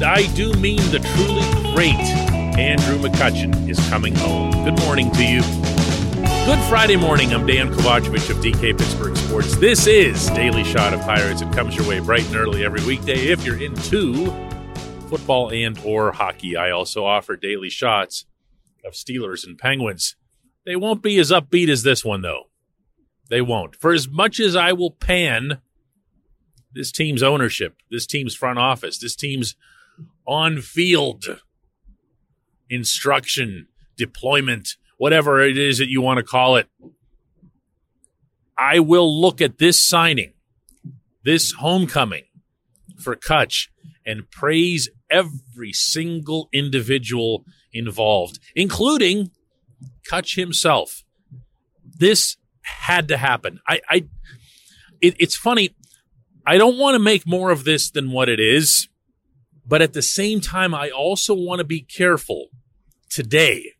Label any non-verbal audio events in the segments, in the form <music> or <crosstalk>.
and I do mean the truly great Andrew McCutchen is coming home. Good morning to you. Good Friday morning. I'm Dejan Kovacevic of DK Pittsburgh Sports. This is Daily Shot of Pirates. It comes your way bright and early every weekday if you're into football and or hockey. I also offer daily shots of Steelers and Penguins. They won't be as upbeat as this one though. They won't. For as much as I will pan this team's ownership, this team's front office, this team's on field instruction, deployment, whatever it is that you want to call it. I will look at this signing, this homecoming for Cutch, and praise every single individual involved, including Cutch himself. This had to happen. I, I it, it's funny. I don't want to make more of this than what it is, but at the same time, I also want to be careful today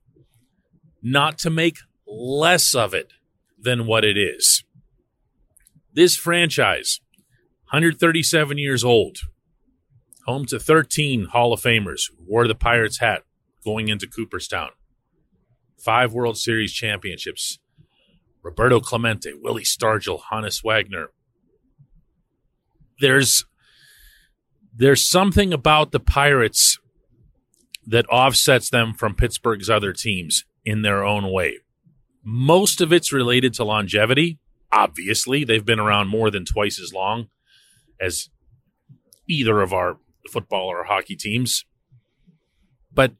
not to make less of it than what it is. This franchise, 137 years old, home to 13 Hall of Famers who wore the Pirates hat going into Cooperstown, five World Series championships, Roberto Clemente, Willie Stargell, Honus Wagner, there's there's something about the Pirates that offsets them from Pittsburgh's other teams in their own way. Most of it's related to longevity. Obviously, they've been around more than twice as long as either of our football or hockey teams. But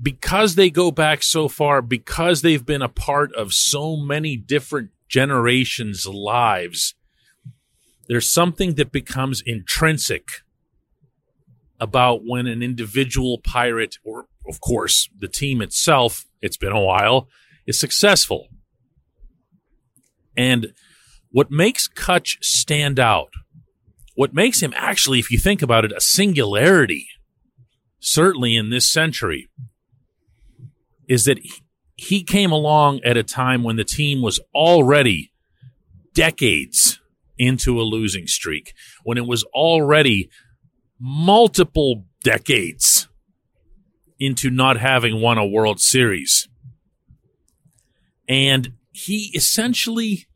because they go back so far, because they've been a part of so many different generations' lives, there's something that becomes intrinsic about when an individual pirate, or of course the team itself, it's been a while, is successful. And what makes Cutch stand out, what makes him actually, if you think about it, a singularity, certainly in this century, is that he came along at a time when the team was already decades into a losing streak when it was already multiple decades into not having won a World Series. And he essentially,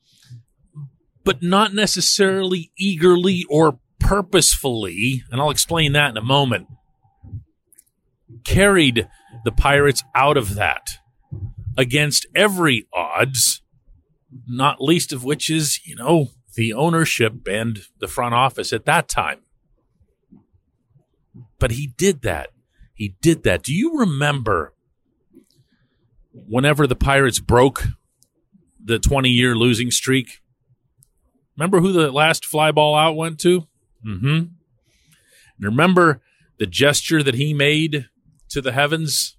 but not necessarily eagerly or purposefully, and I'll explain that in a moment, carried the Pirates out of that against every odds, not least of which is, you know, the ownership and the front office at that time. But he did that. He did that. Do you remember whenever the Pirates broke the 20 year losing streak? Remember who the last fly ball out went to? Mm hmm. And remember the gesture that he made to the heavens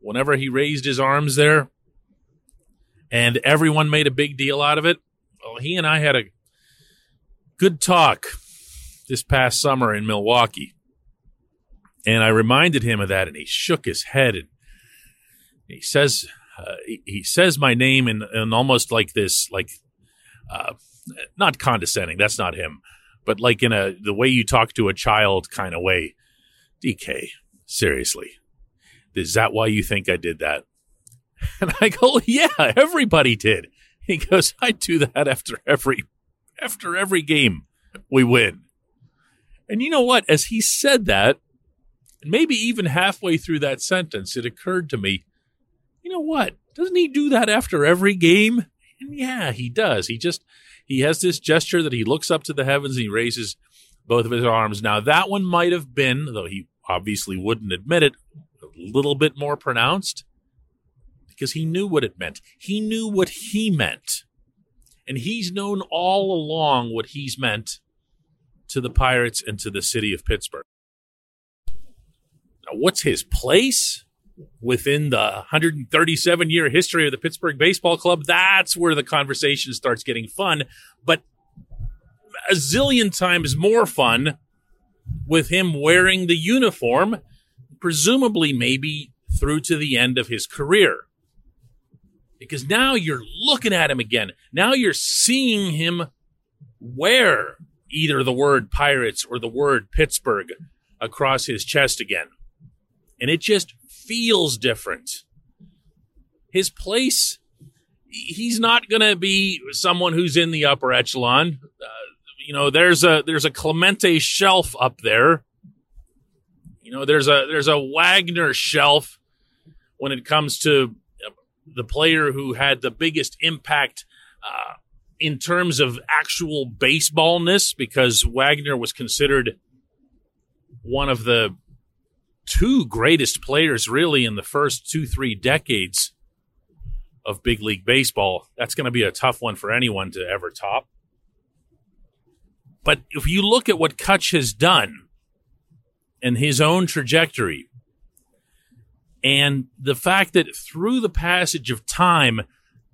whenever he raised his arms there? And everyone made a big deal out of it. Well, he and I had a good talk this past summer in Milwaukee. And I reminded him of that, and he shook his head and he says, uh, he, says my name in, in almost like this, like, uh, not condescending. That's not him, but like in a the way you talk to a child kind of way. DK, seriously, is that why you think I did that? <laughs> And I go, yeah, everybody did. He goes, I do that after every after every game we win. And you know what? As he said that, maybe even halfway through that sentence, it occurred to me, you know what? Doesn't he do that after every game? And yeah, he does. He just he has this gesture that he looks up to the heavens and he raises both of his arms. Now that one might have been, though he obviously wouldn't admit it, a little bit more pronounced because he knew what it meant. He knew what he meant. And he's known all along what he's meant to the Pirates and to the city of Pittsburgh. Now, what's his place within the 137 year history of the Pittsburgh Baseball Club? That's where the conversation starts getting fun, but a zillion times more fun with him wearing the uniform, presumably maybe through to the end of his career because now you're looking at him again. Now you're seeing him wear either the word Pirates or the word Pittsburgh across his chest again. And it just feels different. His place, he's not going to be someone who's in the upper echelon. Uh, you know, there's a there's a Clemente shelf up there. You know, there's a there's a Wagner shelf when it comes to the player who had the biggest impact uh, in terms of actual baseballness, because Wagner was considered one of the two greatest players, really, in the first two, three decades of big league baseball. That's going to be a tough one for anyone to ever top. But if you look at what Cutch has done and his own trajectory, and the fact that through the passage of time,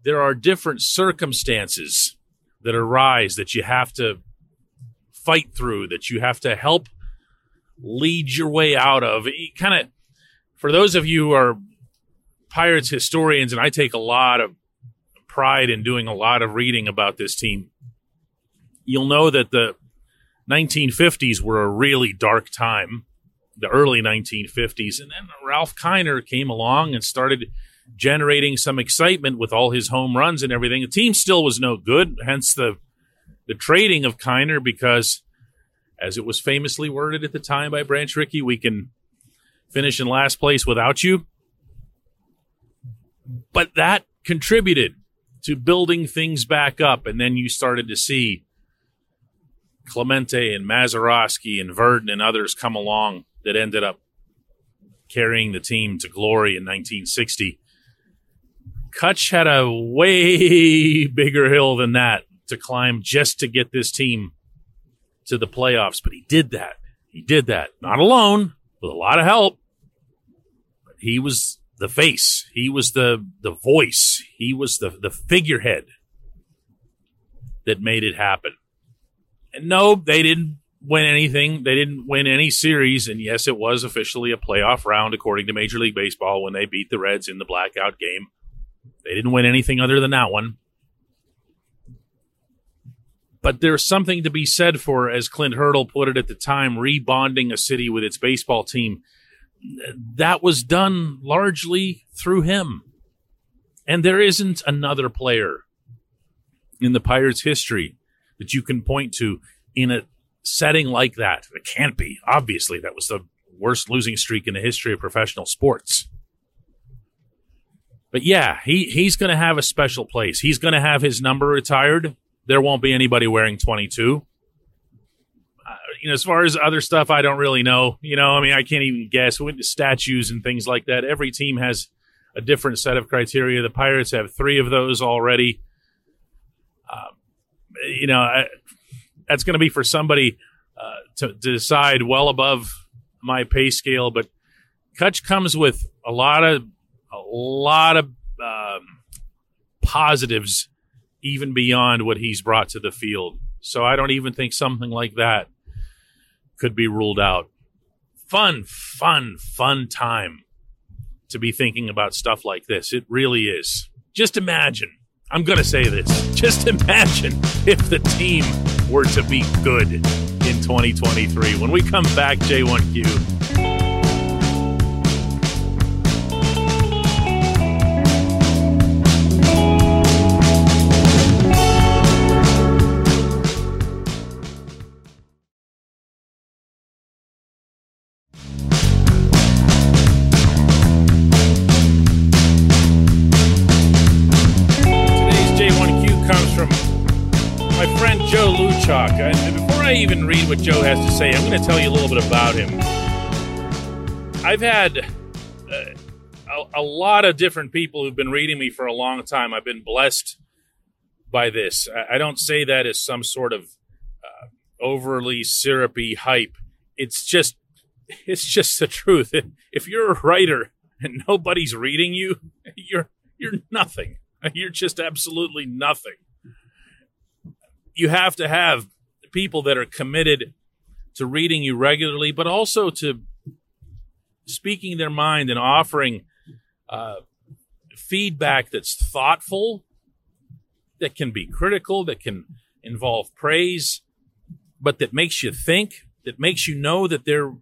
there are different circumstances that arise that you have to fight through, that you have to help lead your way out of. Kind of, for those of you who are Pirates historians, and I take a lot of pride in doing a lot of reading about this team, you'll know that the 1950s were a really dark time, the early 1950s. And then Ralph Kiner came along and started generating some excitement with all his home runs and everything. The team still was no good, hence the the trading of Kiner because as it was famously worded at the time by Branch Rickey, we can finish in last place without you. But that contributed to building things back up, and then you started to see Clemente and Mazeroski and Virdon and others come along that ended up carrying the team to glory in 1960. Cutch had a way <laughs> bigger hill than that to climb just to get this team to the playoffs, but he did that. He did that. Not alone, with a lot of help. But he was the face. He was the the voice. He was the the figurehead that made it happen. And no, they didn't win anything. They didn't win any series. And yes, it was officially a playoff round according to Major League Baseball when they beat the Reds in the blackout game. They didn't win anything other than that one. But there's something to be said for, as Clint Hurdle put it at the time, rebonding a city with its baseball team. That was done largely through him. And there isn't another player in the Pirates' history that you can point to in a setting like that. It can't be. Obviously, that was the worst losing streak in the history of professional sports. But yeah, he, he's going to have a special place. He's going to have his number retired. There won't be anybody wearing 22. Uh, you know, as far as other stuff, I don't really know. You know, I mean, I can't even guess. With statues and things like that, every team has a different set of criteria. The Pirates have three of those already. Uh, you know, I, that's going to be for somebody uh, to, to decide well above my pay scale. But Cutch comes with a lot of a lot of um, positives, even beyond what he's brought to the field. So I don't even think something like that could be ruled out. Fun, fun, fun time to be thinking about stuff like this. It really is. Just imagine. I'm going to say this. Just imagine if the team were to be good in 2023. When we come back, J1Q. Even read what Joe has to say, I'm going to tell you a little bit about him. I've had uh, a, a, lot of different people who've been reading me for a long time. I've been blessed by this. I, I don't say that as some sort of uh, overly syrupy hype. It's just, it's just the truth. <laughs> If you're a writer and nobody's reading you, <laughs> you're you're nothing. You're just absolutely nothing. You have to have people that are committed to reading you regularly, but also to speaking their mind and offering uh, feedback that's thoughtful, that can be critical, that can involve praise, but that makes you think, that makes you know that they're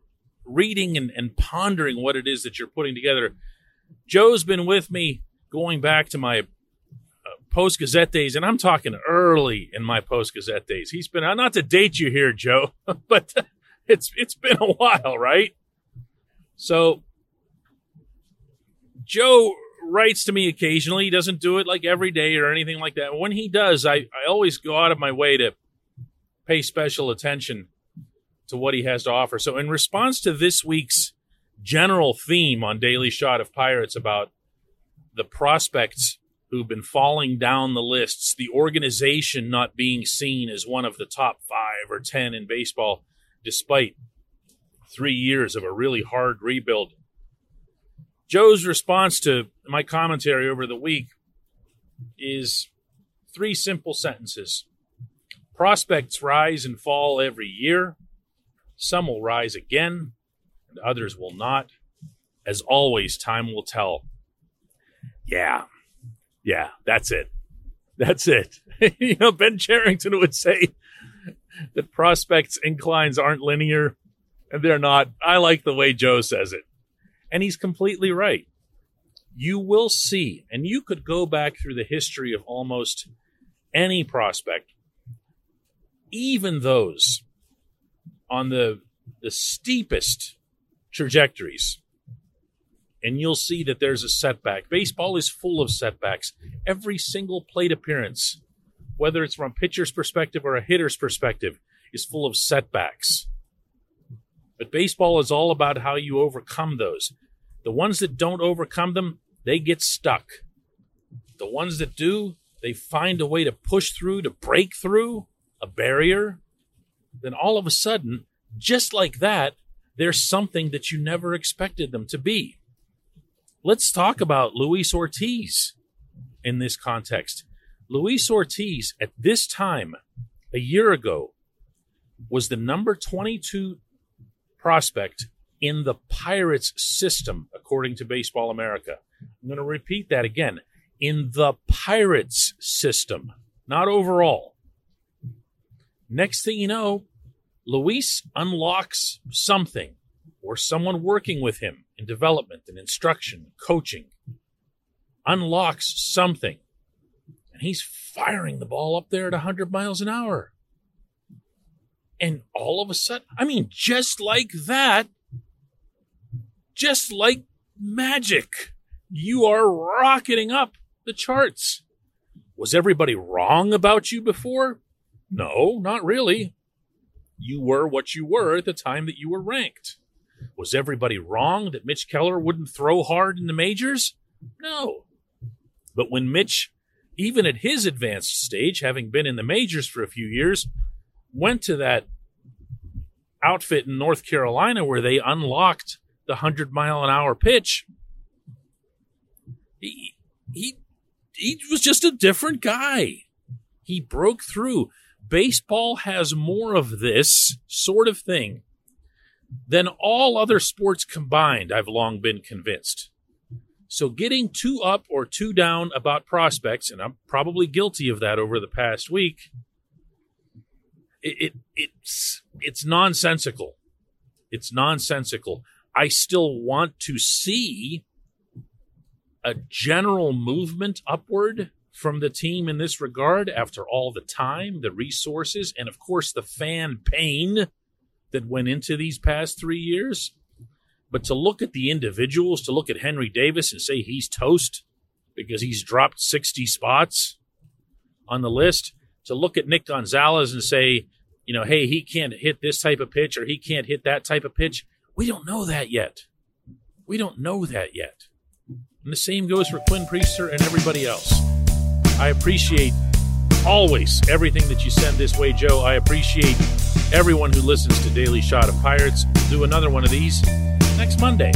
reading and, and pondering what it is that you're putting together. Joe's been with me going back to my post Gazette days, and I'm talking early in my post Gazette days. He's been not to date you here, Joe, <laughs> but it's it's been a while, right? So Joe writes to me occasionally. He doesn't do it like every day or anything like that. When he does, I, I always go out of my way to pay special attention to what he has to offer. So, in response to this week's general theme on Daily Shot of Pirates about the prospects who've been falling down the lists, the organization not being seen as one of the top five or 10 in baseball, despite three years of a really hard rebuild. Joe's response to my commentary over the week is three simple sentences. Prospects rise and fall every year. Some will rise again, and others will not. As always, time will tell. Yeah, yeah, that's it. That's it. <laughs> you know, Ben Cherington would say that prospects' inclines aren't linear, and they're not. I like the way Joe says it. And he's completely right. You will see, and you could go back through the history of almost any prospect, even those on the the steepest trajectories and you'll see that there's a setback. Baseball is full of setbacks. Every single plate appearance, whether it's from a pitcher's perspective or a hitter's perspective, is full of setbacks. But baseball is all about how you overcome those. The ones that don't overcome them, they get stuck. The ones that do, they find a way to push through, to break through a barrier, then all of a sudden, just like that, there's something that you never expected them to be. Let's talk about Luis Ortiz in this context. Luis Ortiz, at this time, a year ago, was the number 22 prospect in the Pirates system, according to Baseball America. I'm going to repeat that again. In the Pirates system, not overall. Next thing you know, Luis unlocks something or someone working with him in development and instruction, coaching, unlocks something. And he's firing the ball up there at 100 miles an hour. And all of a sudden, I mean, just like that, just like magic, you are rocketing up the charts. Was everybody wrong about you before? No, not really. You were what you were at the time that you were ranked. Was everybody wrong that Mitch Keller wouldn't throw hard in the majors? No. But when Mitch, even at his advanced stage, having been in the majors for a few years, went to that outfit in North Carolina where they unlocked the 100 mile an hour pitch, he, he, he was just a different guy. He broke through baseball has more of this sort of thing than all other sports combined, I've long been convinced. So getting two up or two down about prospects, and I'm probably guilty of that over the past week, it, it it's it's nonsensical. It's nonsensical. I still want to see a general movement upward from the team in this regard after all the time, the resources, and of course the fan pain that went into these past three years. But to look at the individuals, to look at Henry Davis and say he's toast because he's dropped 60 spots on the list, to look at Nick Gonzalez and say, you know, hey, he can't hit this type of pitch or he can't hit that type of pitch. We don't know that yet. We don't know that yet. And the same goes for Quinn Priester and everybody else. I appreciate always everything that you send this way, Joe. I appreciate everyone who listens to Daily Shot of Pirates. We'll do another one of these next Monday.